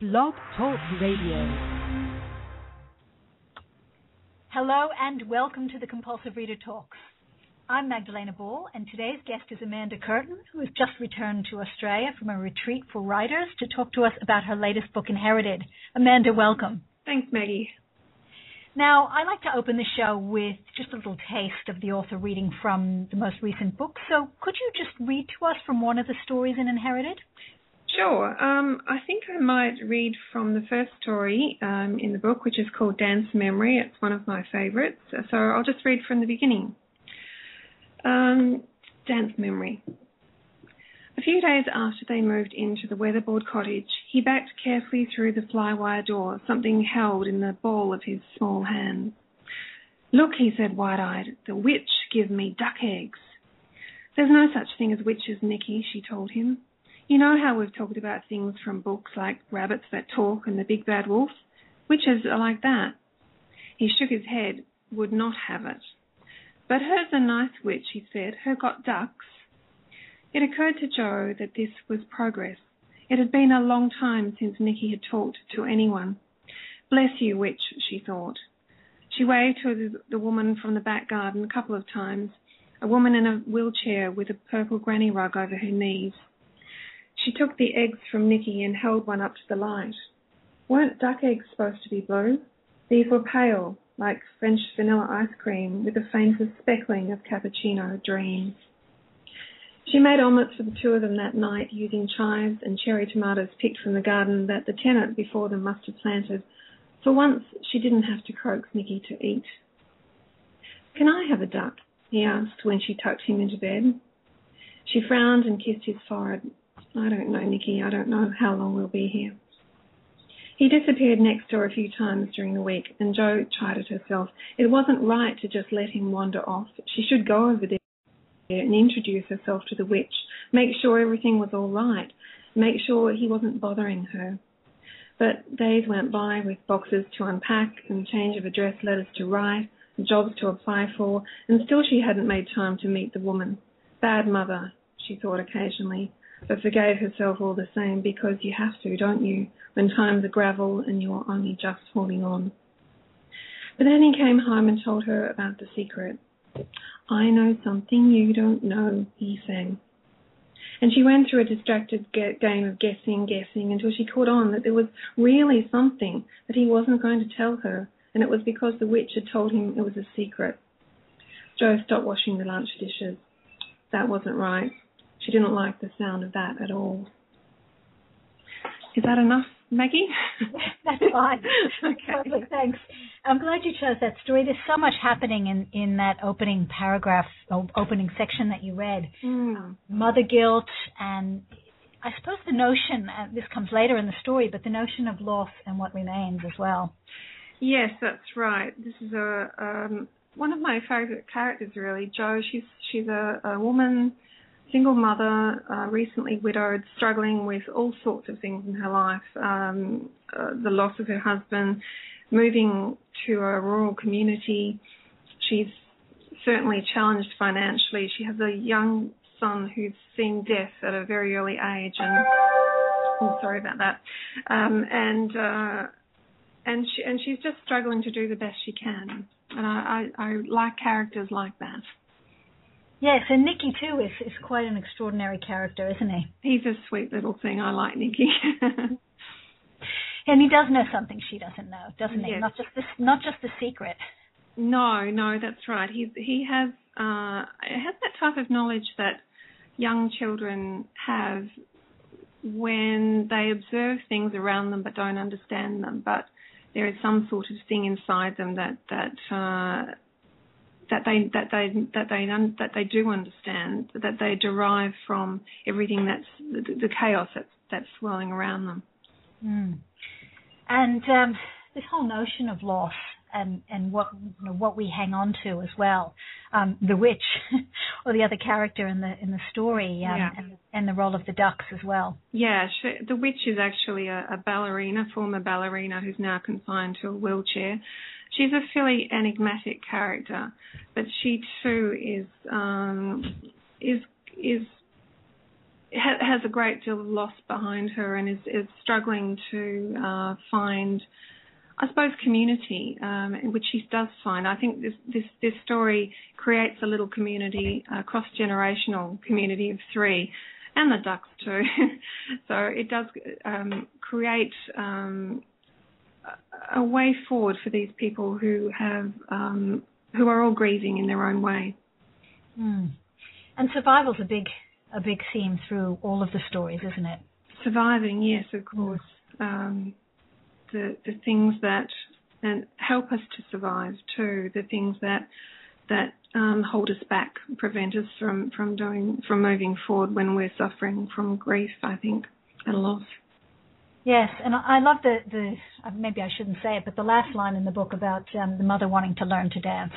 Blog Talk Radio. Hello and welcome to the Compulsive Reader Talks. I'm Magdalena Ball, and today's guest is Amanda Curtin, who has just returned to Australia from a retreat for writers to talk to us about her latest book, Inherited. Amanda, welcome. Thanks, Maggie. Now, I like to open the show with just a little taste of the author reading from the most recent book. So, could you just read to us from one of the stories in Inherited? Sure. Um, I think I might read from the first story um, in the book, which is called Dance Memory. It's one of my favourites. So I'll just read from the beginning. Um, Dance Memory. A few days after they moved into the weatherboard cottage, he backed carefully through the flywire door, something held in the ball of his small hand. Look, he said wide eyed, the witch give me duck eggs. There's no such thing as witches, Nicky, she told him. You know how we've talked about things from books like Rabbits That Talk and The Big Bad Wolf? Witches are like that. He shook his head, would not have it. But her's a nice witch, he said. Her got ducks. It occurred to Joe that this was progress. It had been a long time since Nicky had talked to anyone. Bless you, witch, she thought. She waved to the woman from the back garden a couple of times, a woman in a wheelchair with a purple granny rug over her knees. She took the eggs from Nicky and held one up to the light. Weren't duck eggs supposed to be blue? These were pale, like French vanilla ice cream, with the faintest speckling of cappuccino dreams. She made omelettes for the two of them that night using chives and cherry tomatoes picked from the garden that the tenant before them must have planted. For once, she didn't have to coax Nicky to eat. Can I have a duck? he asked when she tucked him into bed. She frowned and kissed his forehead. I don't know, Nicky. I don't know how long we'll be here. He disappeared next door a few times during the week, and Jo chided herself. It wasn't right to just let him wander off. She should go over there and introduce herself to the witch, make sure everything was all right, make sure he wasn't bothering her. But days went by with boxes to unpack and change of address letters to write, jobs to apply for, and still she hadn't made time to meet the woman. Bad mother, she thought occasionally but forgave herself all the same because you have to, don't you, when times are gravel and you're only just holding on. But then he came home and told her about the secret. I know something you don't know, he sang. And she went through a distracted game of guessing, guessing, until she caught on that there was really something that he wasn't going to tell her, and it was because the witch had told him it was a secret. Jo stopped washing the lunch dishes. That wasn't right. She didn't like the sound of that at all. Is that enough, Maggie? That's fine. okay. Lovely, thanks. I'm glad you chose that story. There's so much happening in, in that opening paragraph, opening section that you read. Mm. Mother guilt and I suppose the notion, uh, this comes later in the story, but the notion of loss and what remains as well. Yes, that's right. This is a um, one of my favorite characters, really. Jo, she's she's a, a woman single mother, uh, recently widowed, struggling with all sorts of things in her life um, uh, the loss of her husband, moving to a rural community. She's certainly challenged financially. She has a young son who's seen death at a very early age, and oh, sorry about that. Um, and uh, and she and she's just struggling to do the best she can. And I, I, I like characters like that. Yes, and Nicky too is is quite an extraordinary character, isn't he? He's a sweet little thing. I like Nicky. and he does know something she doesn't know, doesn't he? Yes. Not just this, not just the secret. No, no, that's right. He he has uh has that type of knowledge that young children have when they observe things around them but don't understand them, but there is some sort of thing inside them that that uh, that they that they that they that they do understand that they derive from everything that's the, the chaos that's that's swirling around them. Mm. And um, this whole notion of loss and and what you know, what we hang on to as well, um, the witch or the other character in the in the story, um, yeah. and, and the role of the ducks as well. Yeah, she, the witch is actually a, a ballerina, former ballerina who's now confined to a wheelchair she's a fairly enigmatic character, but she too is um, is is ha- has a great deal of loss behind her and is, is struggling to uh, find, I suppose, community, um, which she does find. I think this this this story creates a little community, a cross generational community of three, and the ducks too. so it does um, create. A way forward for these people who have um, who are all grieving in their own way. Mm. And survival's a big a big theme through all of the stories, isn't it? Surviving, yes, of course. Um, the the things that and help us to survive too. The things that that um, hold us back, prevent us from from doing from moving forward when we're suffering from grief. I think and loss. Yes, and I love the the uh, maybe I shouldn't say it, but the last line in the book about um, the mother wanting to learn to dance.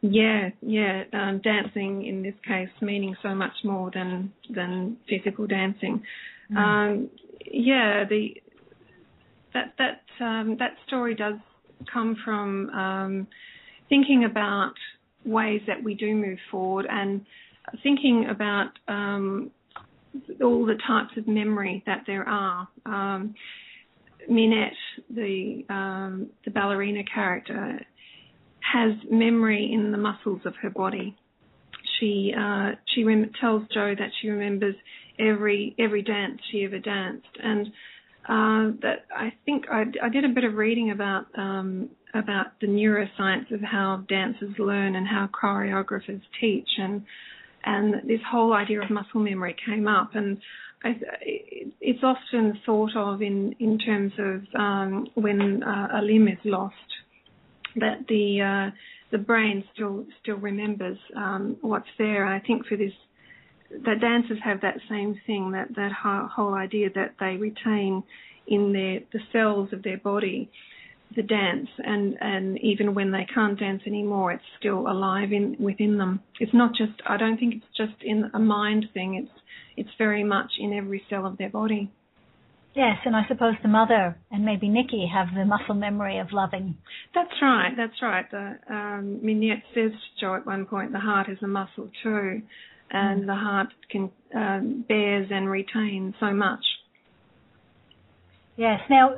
Yeah, yeah. Um, dancing in this case meaning so much more than than physical dancing. Mm. Um, yeah, the that that um, that story does come from um, thinking about ways that we do move forward and thinking about um, all the types of memory that there are. Um, Minette, the um, the ballerina character, has memory in the muscles of her body. She uh, she rem- tells Jo that she remembers every every dance she ever danced, and uh, that I think I, I, did a bit of reading about um, about the neuroscience of how dancers learn and how choreographers teach, and and this whole idea of muscle memory came up, and it's often thought of in in terms of um, when uh, a limb is lost that the uh, the brain still still remembers um, what's there. And I think for this, that dancers have that same thing that that whole idea that they retain in their the cells of their body the dance and and even when they can't dance anymore it's still alive in within them it's not just i don't think it's just in a mind thing it's it's very much in every cell of their body Yes, and I suppose the mother and maybe Nicky have the muscle memory of loving. That's right. That's right. The, um, Minette says to Jo at one point, the heart is a muscle too, and mm. the heart can um, bears and retains so much. Yes. Now,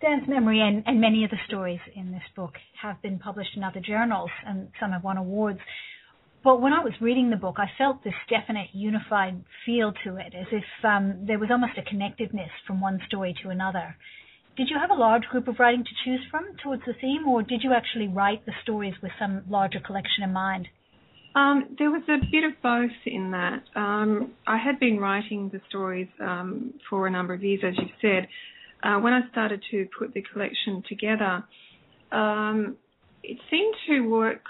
dance memory and, and many of the stories in this book have been published in other journals, and some have won awards. But when I was reading the book, I felt this definite unified feel to it, as if um, there was almost a connectedness from one story to another. Did you have a large group of writing to choose from towards the theme, or did you actually write the stories with some larger collection in mind? Um, there was a bit of both in that. Um, I had been writing the stories um, for a number of years, as you said. Uh, when I started to put the collection together, um, it seemed to work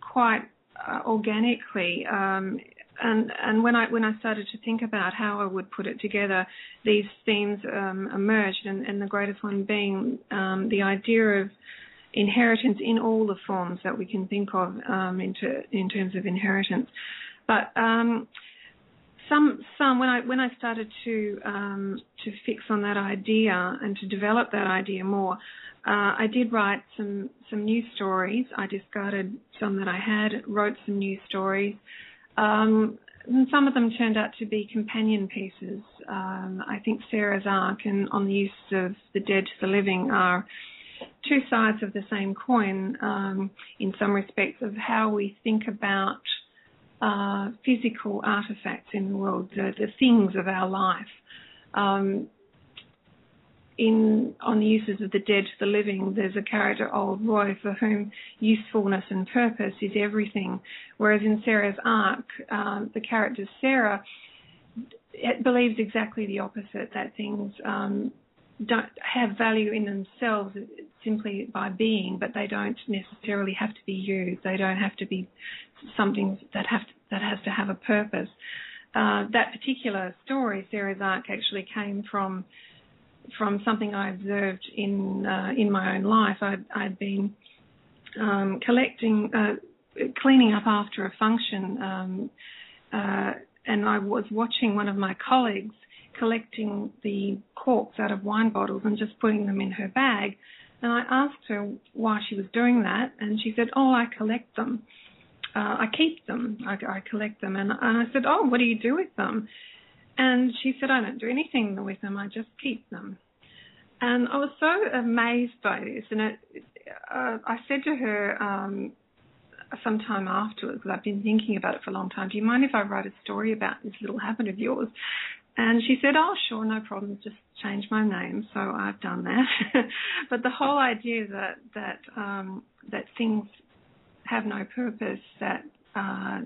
quite uh, organically. Um, and and when I when I started to think about how I would put it together, these themes um, emerged, and, and, the greatest one being um, the idea of inheritance in all the forms that we can think of um, into in terms of inheritance. But um, some some when I when I started to um, to fix on that idea and to develop that idea more, uh, I did write some some new stories. I discarded some that I had, wrote some new stories. Um, and some of them turned out to be companion pieces. Um, I think Sarah's arc and on the use of the dead to the living are two sides of the same coin um, in some respects of how we think about uh, physical artifacts in the world, the, the things of our life. Um, in on the uses of the dead to the living, there's a character, Old Roy, for whom usefulness and purpose is everything. Whereas in Sarah's arc, um, the character Sarah believes exactly the opposite, that things um, don't have value in themselves simply by being, but they don't necessarily have to be used. They don't have to be something that have to, that has to have a purpose. Uh, that particular story, Sarah's arc, actually came from from something I observed in uh, in my own life. I'd, I'd been um, collecting, uh, cleaning up after a function, um, uh, and I was watching one of my colleagues collecting the corks out of wine bottles and just putting them in her bag. And I asked her why she was doing that, and she said, "Oh, I collect them. Uh, I keep them. I, I collect them." And, and I said, "Oh, what do you do with them?" And she said, I don't do anything with them, I just keep them. And I was so amazed by this. And it, uh, I said to her um, sometime afterwards, because I've been thinking about it for a long time, do you mind if I write a story about this little habit of yours? And she said, "Oh, sure, no problem. Just change my name." So I've done that. but the whole idea that that um, that things have no purpose, that uh,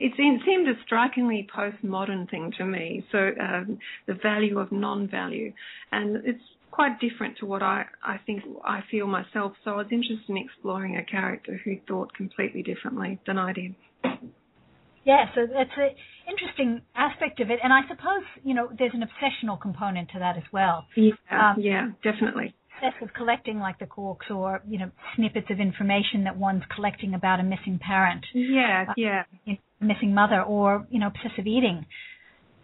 it seemed a strikingly postmodern thing to me. So um, the value of non-value, and it's quite different to what I, I think I feel myself. So I was interested in exploring a character who thought completely differently than I did. Yeah, so that's an interesting aspect of it, and I suppose you know there's an obsessional component to that as well. Yeah, um, yeah, definitely. Obsessive collecting, like the corks, or you know snippets of information that one's collecting about a missing parent. Yeah, uh, yeah. missing mother, or you know obsessive eating,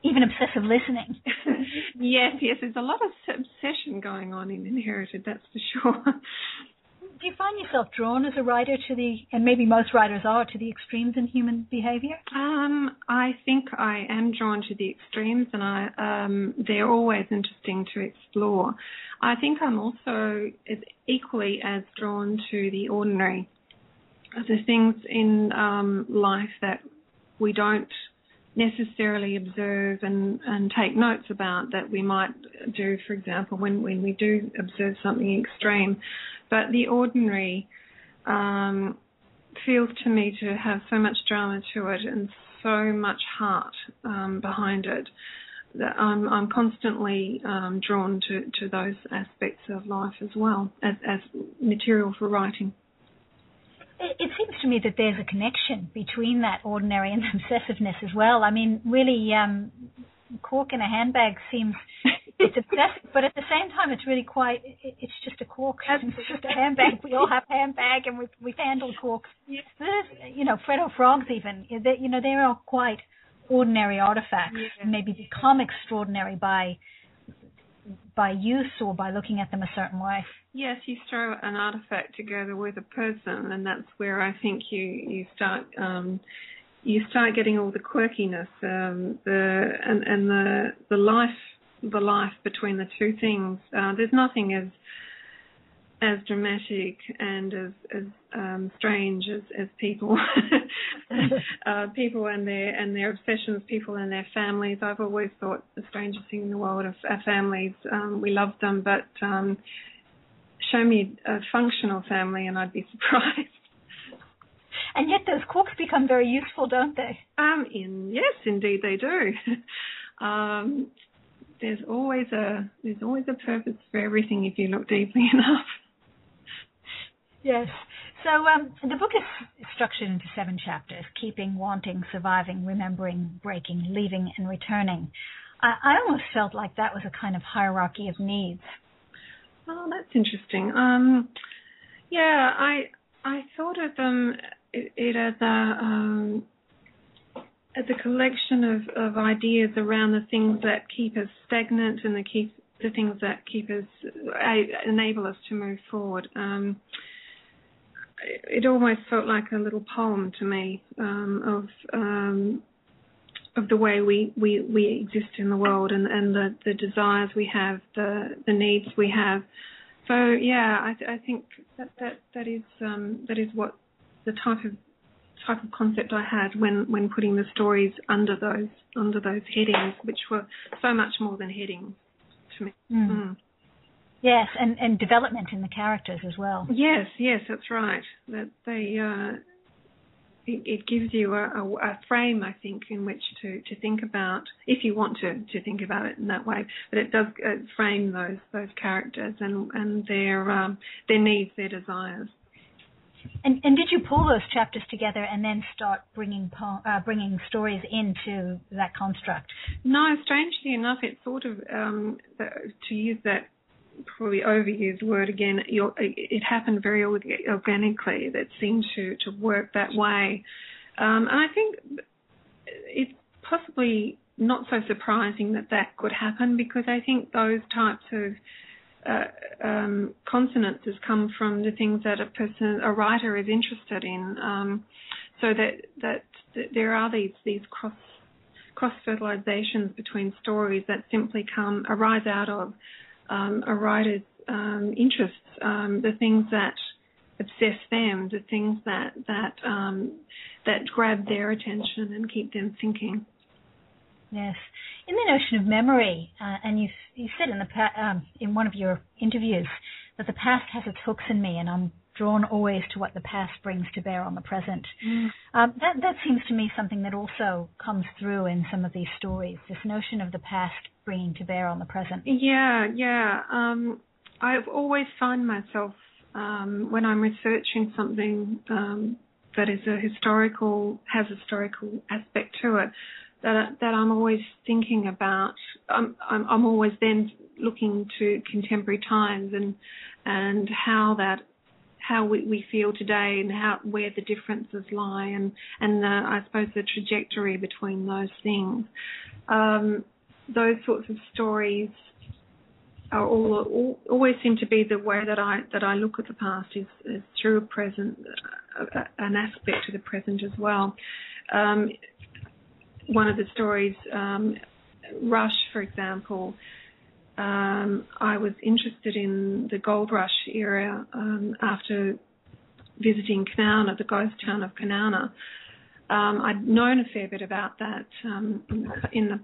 even obsessive listening. yes, yes. There's a lot of obsession going on in Inherited, that's for sure do you find yourself drawn as a writer to the, and maybe most writers are, to the extremes in human behavior? Um, I think I am drawn to the extremes, and I um, they're always interesting to explore. I think I'm also as equally as drawn to the ordinary, the things in um, life that we don't necessarily observe and, and take notes about that we might do, for example, when, when we do observe something extreme. But the ordinary um, feels to me to have so much drama to it and so much heart um, behind it that I'm, I'm constantly um, drawn to, to those aspects of life as well as, as material for writing. It, seems to me that there's a connection between that ordinary and obsessiveness as well. I mean, really, um, cork in a handbag seems it's obsessive, but at the same time, it's really quite. It's just a cork. It's just a handbag. We all have handbag, and we've we've handled corks. Yes. You know, Freddo frogs even. They, you know, they're all quite ordinary artifacts. Yeah. Maybe become extraordinary by by use or by looking at them a certain way. Yes, you throw an artifact together with a person, and that's where I think you you start. Um, you start getting all the quirkiness, um, the and, and the the life the life between the two things. Uh, there's nothing as as dramatic and as as um, strange as, as people, uh, people and their and their obsessions, people and their families. I've always thought the strangest thing in the world of our families. Um, we love them, but um, show me a functional family, and I'd be surprised. And yet, those corks become very useful, don't they? Um, in yes, indeed they do. um, there's always a there's always a purpose for everything if you look deeply enough. Yes. So um, the book is structured into seven chapters: keeping, wanting, surviving, remembering, breaking, leaving, and returning. I, I almost felt like that was a kind of hierarchy of needs. Oh, that's interesting. Um, yeah, I I thought of them it, it as a um, as a collection of, of ideas around the things that keep us stagnant and the keep the things that keep us enable us to move forward. Um, it almost felt like a little poem to me um, of um, of the way we, we, we exist in the world and, and the, the desires we have, the the needs we have. So yeah, I, th- I think that that that is um, that is what the type of type of concept I had when, when putting the stories under those under those headings, which were so much more than headings to me. Mm. Mm. Yes, and, and development in the characters as well. Yes, yes, that's right. That they uh, it, it, gives you a, a, a, frame, I think, in which to, to think about if you want to, to think about it in that way. But it does uh, frame those those characters and and their um, their needs, their desires. And, and did you pull those chapters together and then start bringing po- uh, bringing stories into that construct? No, strangely enough, it sort of um, the, to use that probably overused word again. It happened very organically. That seemed to to work that way, um, and I think it's possibly not so surprising that that could happen because I think those types of uh, um, consonances come from the things that a person, a writer, is interested in. Um, so that, that, that there are these these cross cross fertilizations between stories that simply come arise out of um, a writer's um, interests, um, the things that obsess them, the things that that um, that grab their attention and keep them thinking. Yes, in the notion of memory, uh, and you you said in the pa- um, in one of your interviews that the past has its hooks in me, and I'm drawn always to what the past brings to bear on the present. Mm. Um, that that seems to me something that also comes through in some of these stories. This notion of the past bringing to bear on the present. Yeah, yeah. Um, I've always found myself um, when I'm researching something um, that is a historical has a historical aspect to it that that I'm always thinking about. I'm I'm, I'm always then looking to contemporary times and and how that how we, we feel today and how where the differences lie and and the, I suppose the trajectory between those things. Um, those sorts of stories are all, all, always seem to be the way that I that I look at the past is, is through a present, an aspect to the present as well. Um, one of the stories, um, Rush, for example, um, I was interested in the gold rush era um, after visiting Kanowna, the ghost town of Kanowna. Um, I'd known a fair bit about that um, in the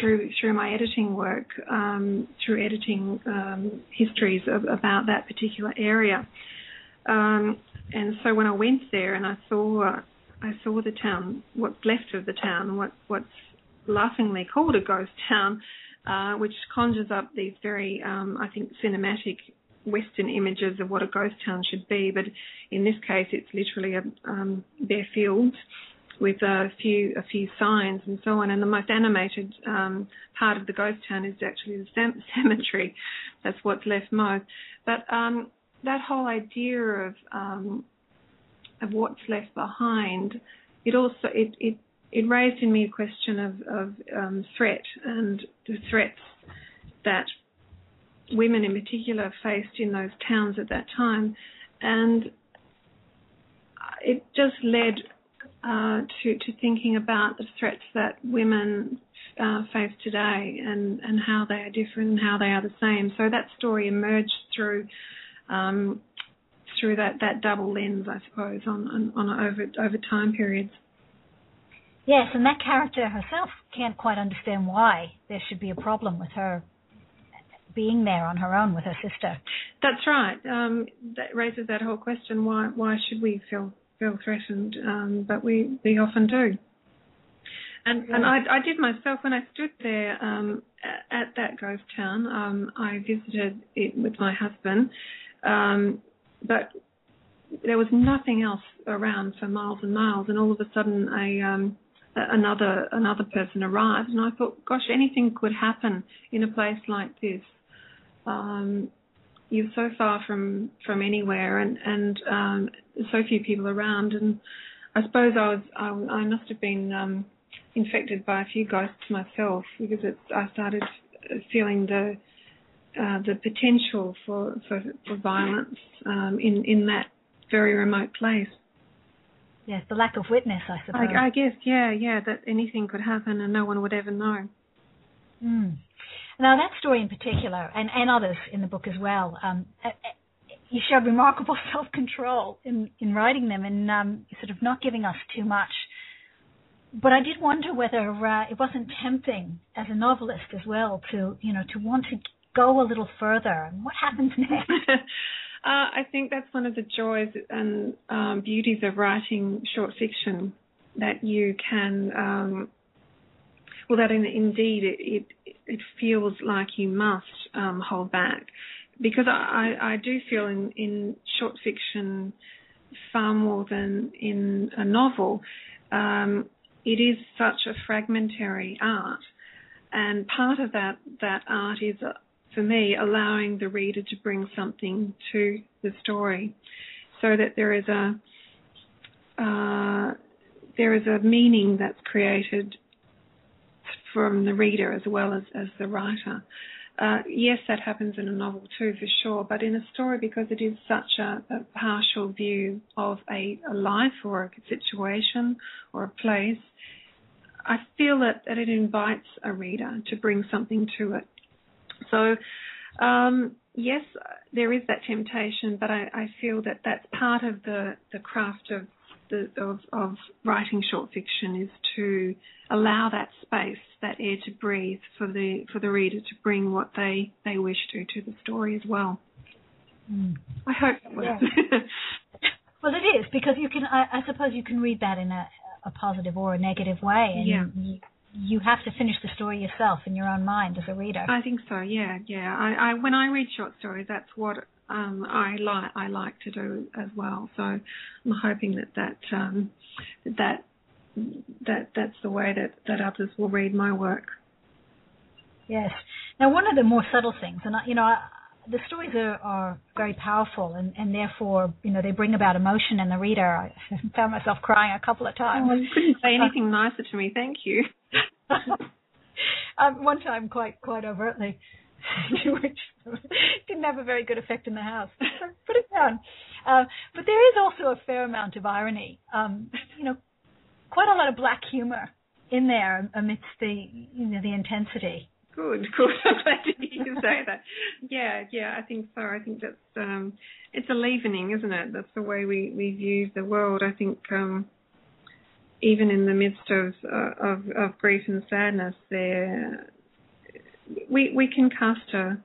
through through my editing work, um, through editing um, histories of, about that particular area. And so when I went there and I saw I saw the town, what's left of the town, what what's laughingly called a ghost town, uh, which conjures up these very, um, I think, cinematic Western images of what a ghost town should be. But in this case, it's literally a um, bare field with a few a few signs and so on. And the most animated um, part of the ghost town is actually the cem- cemetery. That's what's left most. But um, that whole idea of um, of what's left behind, it also it it it raised in me a question of of um, threat and the threats that women in particular faced in those towns at that time, and it just led uh, to to thinking about the threats that women uh, face today and and how they are different and how they are the same. So that story emerged through. Um, through that, that double lens, I suppose, on, on, on over over time periods. Yes, and that character herself can't quite understand why there should be a problem with her being there on her own with her sister. That's right. Um, that raises that whole question: why why should we feel feel threatened? Um, but we we often do. And and I, I did myself when I stood there um, at, at, that ghost town. Um, I visited it with my husband, um, but there was nothing else around for miles and miles. And all of a sudden, a um, another another person arrived, and I thought, gosh, anything could happen in a place like this. Um, you're so far from from anywhere, and and um, so few people around, and I suppose I was I, I must have been um, infected by a few ghosts myself because it's I started feeling the uh, the potential for for, for violence um, in in that very remote place. Yes, the lack of witness, I suppose. I, I guess, yeah, yeah, that anything could happen and no one would ever know. Mm. Now, that story in particular, and, and others in the book as well, um, you showed remarkable self control in, in writing them and um, sort of not giving us too much. But I did wonder whether uh, it wasn't tempting as a novelist as well to, you know, to want to go a little further. And what happens next? Uh, I think that's one of the joys and um, beauties of writing short fiction that you can, um, well, that in, indeed it, it, it feels like you must um, hold back. Because I, I do feel in, in short fiction far more than in a novel, um, it is such a fragmentary art, and part of that that art is for me, allowing the reader to bring something to the story, so that there is a uh, there is a meaning that's created from the reader as well as, as the writer. Uh, yes, that happens in a novel too, for sure, but in a story, because it is such a, a partial view of a, a, life or a situation or a place, I feel that, that it invites a reader to bring something to it. So, um, yes, there is that temptation, but I, I, feel that that's part of the, the craft of, the, of, of writing short fiction is to allow that space, that air to breathe for the for the reader to bring what they, they wish to to the story as well. Mm. I hope that works. Yeah. well, it is because you can. I, I, suppose you can read that in a, a positive or a negative way, and yeah. you, you have to finish the story yourself in your own mind as a reader. I think so. Yeah, yeah. I, I when I read short stories, that's what um, I like. I like to do as well. So I'm hoping that that um, that that that's the way that that others will read my work. Yes. Now, one of the more subtle things, and I, you know, I, the stories are, are very powerful, and, and therefore, you know, they bring about emotion in the reader. I found myself crying a couple of times. Oh, you couldn't say anything nicer to me. Thank you. um, one time, quite quite overtly, which didn't have a very good effect in the house. Put it down. Uh, but there is also a fair amount of irony. Um, you know, quite a lot of black humor in there amidst the you know the intensity. Good, good. I'm glad to hear you say that. Yeah, yeah, I think so. I think that's um it's a leavening, isn't it? That's the way we we view the world. I think um even in the midst of uh, of, of grief and sadness, there we we can cast a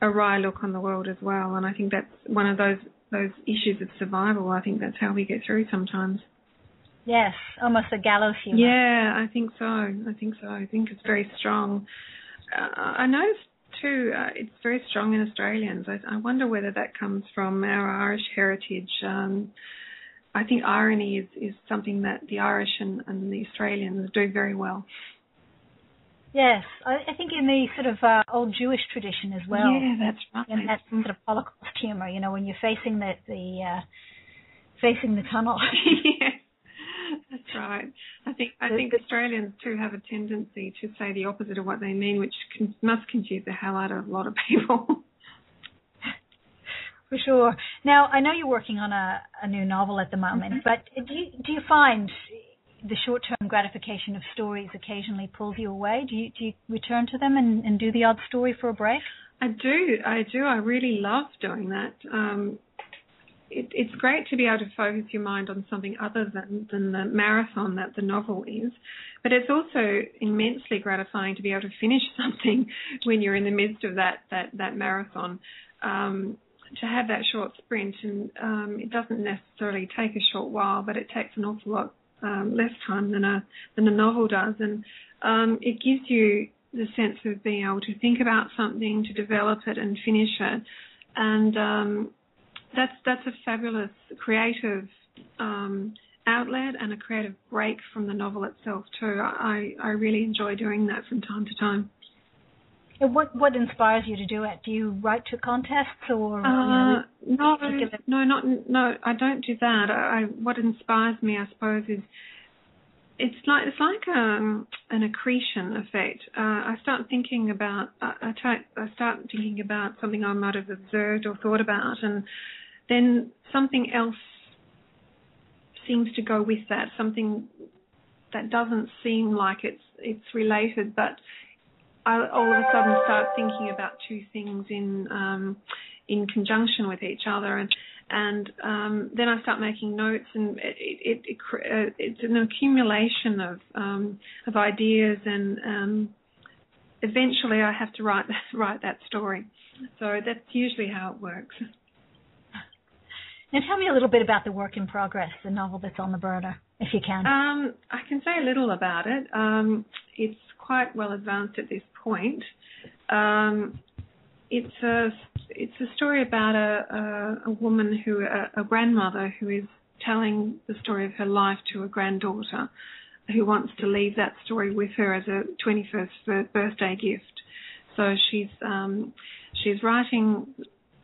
a wry look on the world as well, and I think that's one of those those issues of survival. I think that's how we get through sometimes. Yes, almost a gallows humor. Yeah, I think so. I think so. I think it's very strong. Uh, I noticed too, uh, it's very strong in Australians. I, I, wonder whether that comes from our Irish heritage. Um, I think irony is, is something that the Irish and, and the Australians do very well. Yes, I, I think in the sort of uh, old Jewish tradition as well. Yeah, that's right. And that sort of Holocaust humor, you know, when you're facing the the uh, facing the tunnel. yeah. That's right. I think I think Australians too have a tendency to say the opposite of what they mean, which can, must confuse the hell out of a lot of people. For sure. Now I know you're working on a, a new novel at the moment, mm-hmm. but do you do you find the short-term gratification of stories occasionally pulls you away? Do you do you return to them and, and do the odd story for a break? I do. I do. I really love doing that. Um, it, it's great to be able to focus your mind on something other than, than the marathon that the novel is. But it's also immensely gratifying to be able to finish something when you're in the midst of that that that marathon. Um, to have that short sprint, and um, it doesn't necessarily take a short while, but it takes an awful lot um, less time than a than a novel does, and um, it gives you the sense of being able to think about something, to develop it, and finish it. And um, that's that's a fabulous creative um, outlet and a creative break from the novel itself too. I I really enjoy doing that from time to time. And what what inspires you to do it? Do you write to contests or? Uh, you know, no, no, not no. I don't do that. I, what inspires me, I suppose, is it's like it's like um, an accretion effect. Uh, I start thinking about I, I, t- I start thinking about something I might have observed or thought about, and then something else seems to go with that, something that doesn't seem like it's it's related, but I all of a sudden start thinking about two things in um, in conjunction with each other, and and um, then I start making notes, and it, it, it, uh, it's an accumulation of um, of ideas, and um, eventually I have to write write that story. So that's usually how it works. Now, tell me a little bit about the work in progress, the novel that's on the burner, if you can. Um, I can say a little about it. Um, it's quite well advanced at this point. Um, it's a it's a story about a a, a woman who a, a grandmother who is telling the story of her life to a granddaughter who wants to leave that story with her as a 21st birthday gift. So she's um, she's writing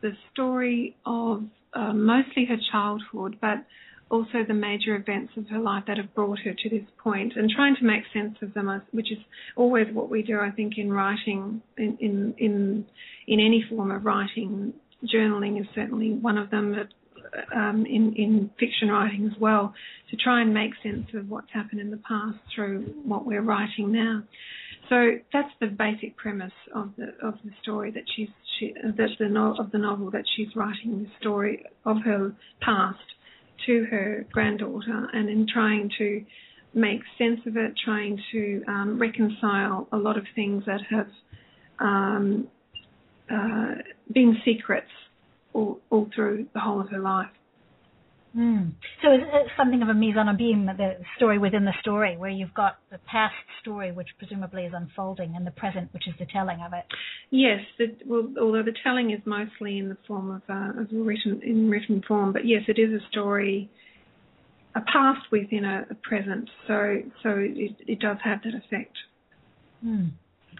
the story of uh, mostly her childhood, but also the major events of her life that have brought her to this point, and trying to make sense of them, which is always what we do, I think, in writing, in in in, any form of writing. Journaling is certainly one of them. Um, in in fiction writing as well to try and make sense of what's happened in the past through what we're writing now. So that's the basic premise of the of the story that she's she, that the no, of the novel that she's writing the story of her past to her granddaughter, and in trying to make sense of it, trying to um, reconcile a lot of things that have um, uh, been secrets all, all through the whole of her life. Mm. So it's something of a mise en abîme, the story within the story, where you've got the past story, which presumably is unfolding, and the present, which is the telling of it. Yes, the, well, although the telling is mostly in the form of, uh, of written in written form, but yes, it is a story, a past within a, a present. So so it, it does have that effect. Mm.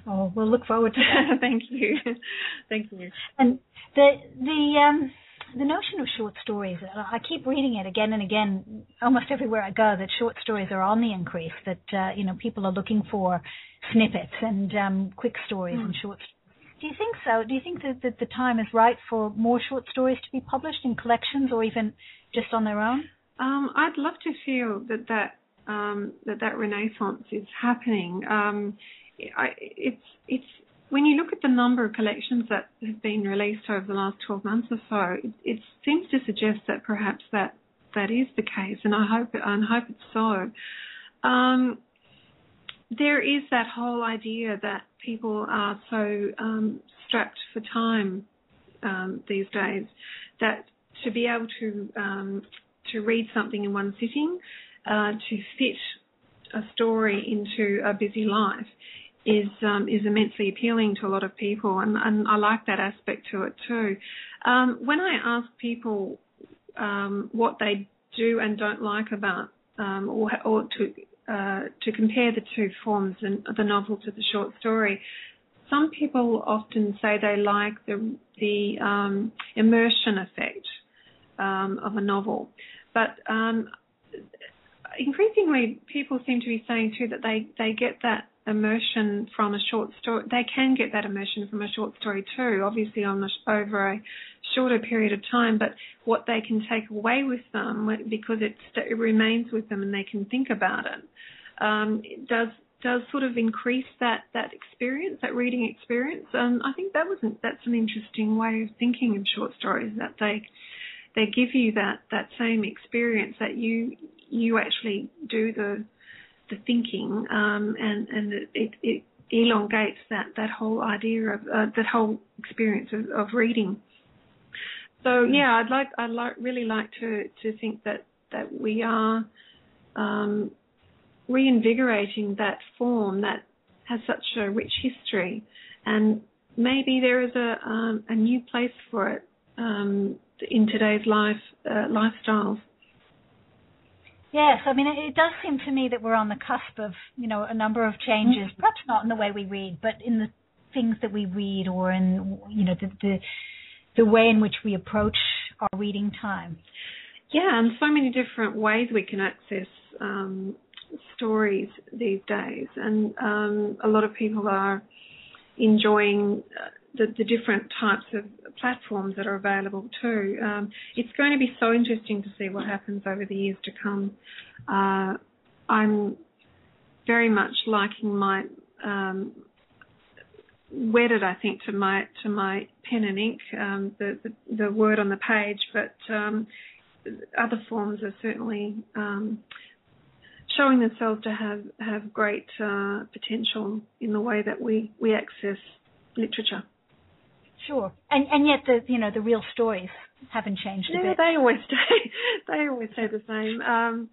Oh, we'll look forward to that. Thank you, thank you. And the the um the notion of short stories, I keep reading it again and again, almost everywhere I go, that short stories are on the increase. That uh, you know people are looking for snippets and um, quick stories mm. and short. Do you think so? Do you think that, that the time is right for more short stories to be published in collections or even just on their own? Um, I'd love to feel that that um, that that renaissance is happening. Um, I, it's it's when you look at the number of collections that have been released over the last 12 months or so, it, it seems to suggest that perhaps that that is the case, and I hope and hope it's so. Um, there is that whole idea that people are so um, strapped for time um, these days that to be able to um, to read something in one sitting, uh, to fit a story into a busy life is um, is immensely appealing to a lot of people, and, and I like that aspect to it too. Um, when I ask people um, what they do and don't like about, um, or, or to uh, to compare the two forms, the, the novel to the short story, some people often say they like the the um, immersion effect um, of a novel, but increasingly people seem to be saying too that they they get that immersion from a short story. They can get that immersion from a short story too, obviously on the, over a shorter period of time. But what they can take away with them, because it, it remains with them and they can think about it, um, it does does sort of increase that that experience, that reading experience. And I think that was an, that's an interesting way of thinking of short stories that they they give you that that same experience that you you actually do the the thinking, um, and and it, it, elongates that that whole idea of uh, that whole experience of, of reading. So yeah, I'd like I'd like really like to to think that that we are um, reinvigorating that form that has such a rich history, and maybe there is a um, a new place for it um, in today's life uh, lifestyles. Yes, I mean, it, does seem to me that we're on the cusp of, you know, a number of changes, mm-hmm. perhaps not in the way we read, but in the things that we read or in, you know, the, the, the way in which we approach our reading time. Yeah, and so many different ways we can access um, stories these days, and um, a lot of people are enjoying uh, the, the, different types of platforms that are available too. Um, it's going to be so interesting to see what happens over the years to come. Uh, I'm very much liking my um, wedded, I think, to my to my pen and ink, um, the, the, the word on the page, but um, other forms are certainly um, showing themselves to have have great uh, potential in the way that we we access literature. Sure, and and yet the you know the real stories haven't changed a yeah, bit. they always stay. They always stay the same. Um,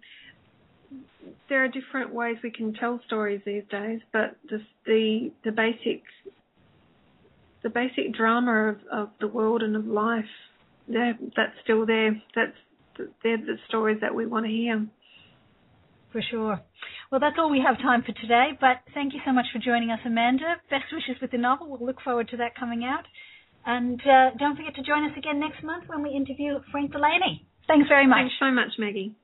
there are different ways we can tell stories these days, but the the, the basic the basic drama of, of the world and of life, that's still there. That's they're the stories that we want to hear. For sure. Well, that's all we have time for today, but thank you so much for joining us, Amanda. Best wishes with the novel. We'll look forward to that coming out. And uh, don't forget to join us again next month when we interview Frank Delaney. Thanks very much. Thanks so much, Maggie.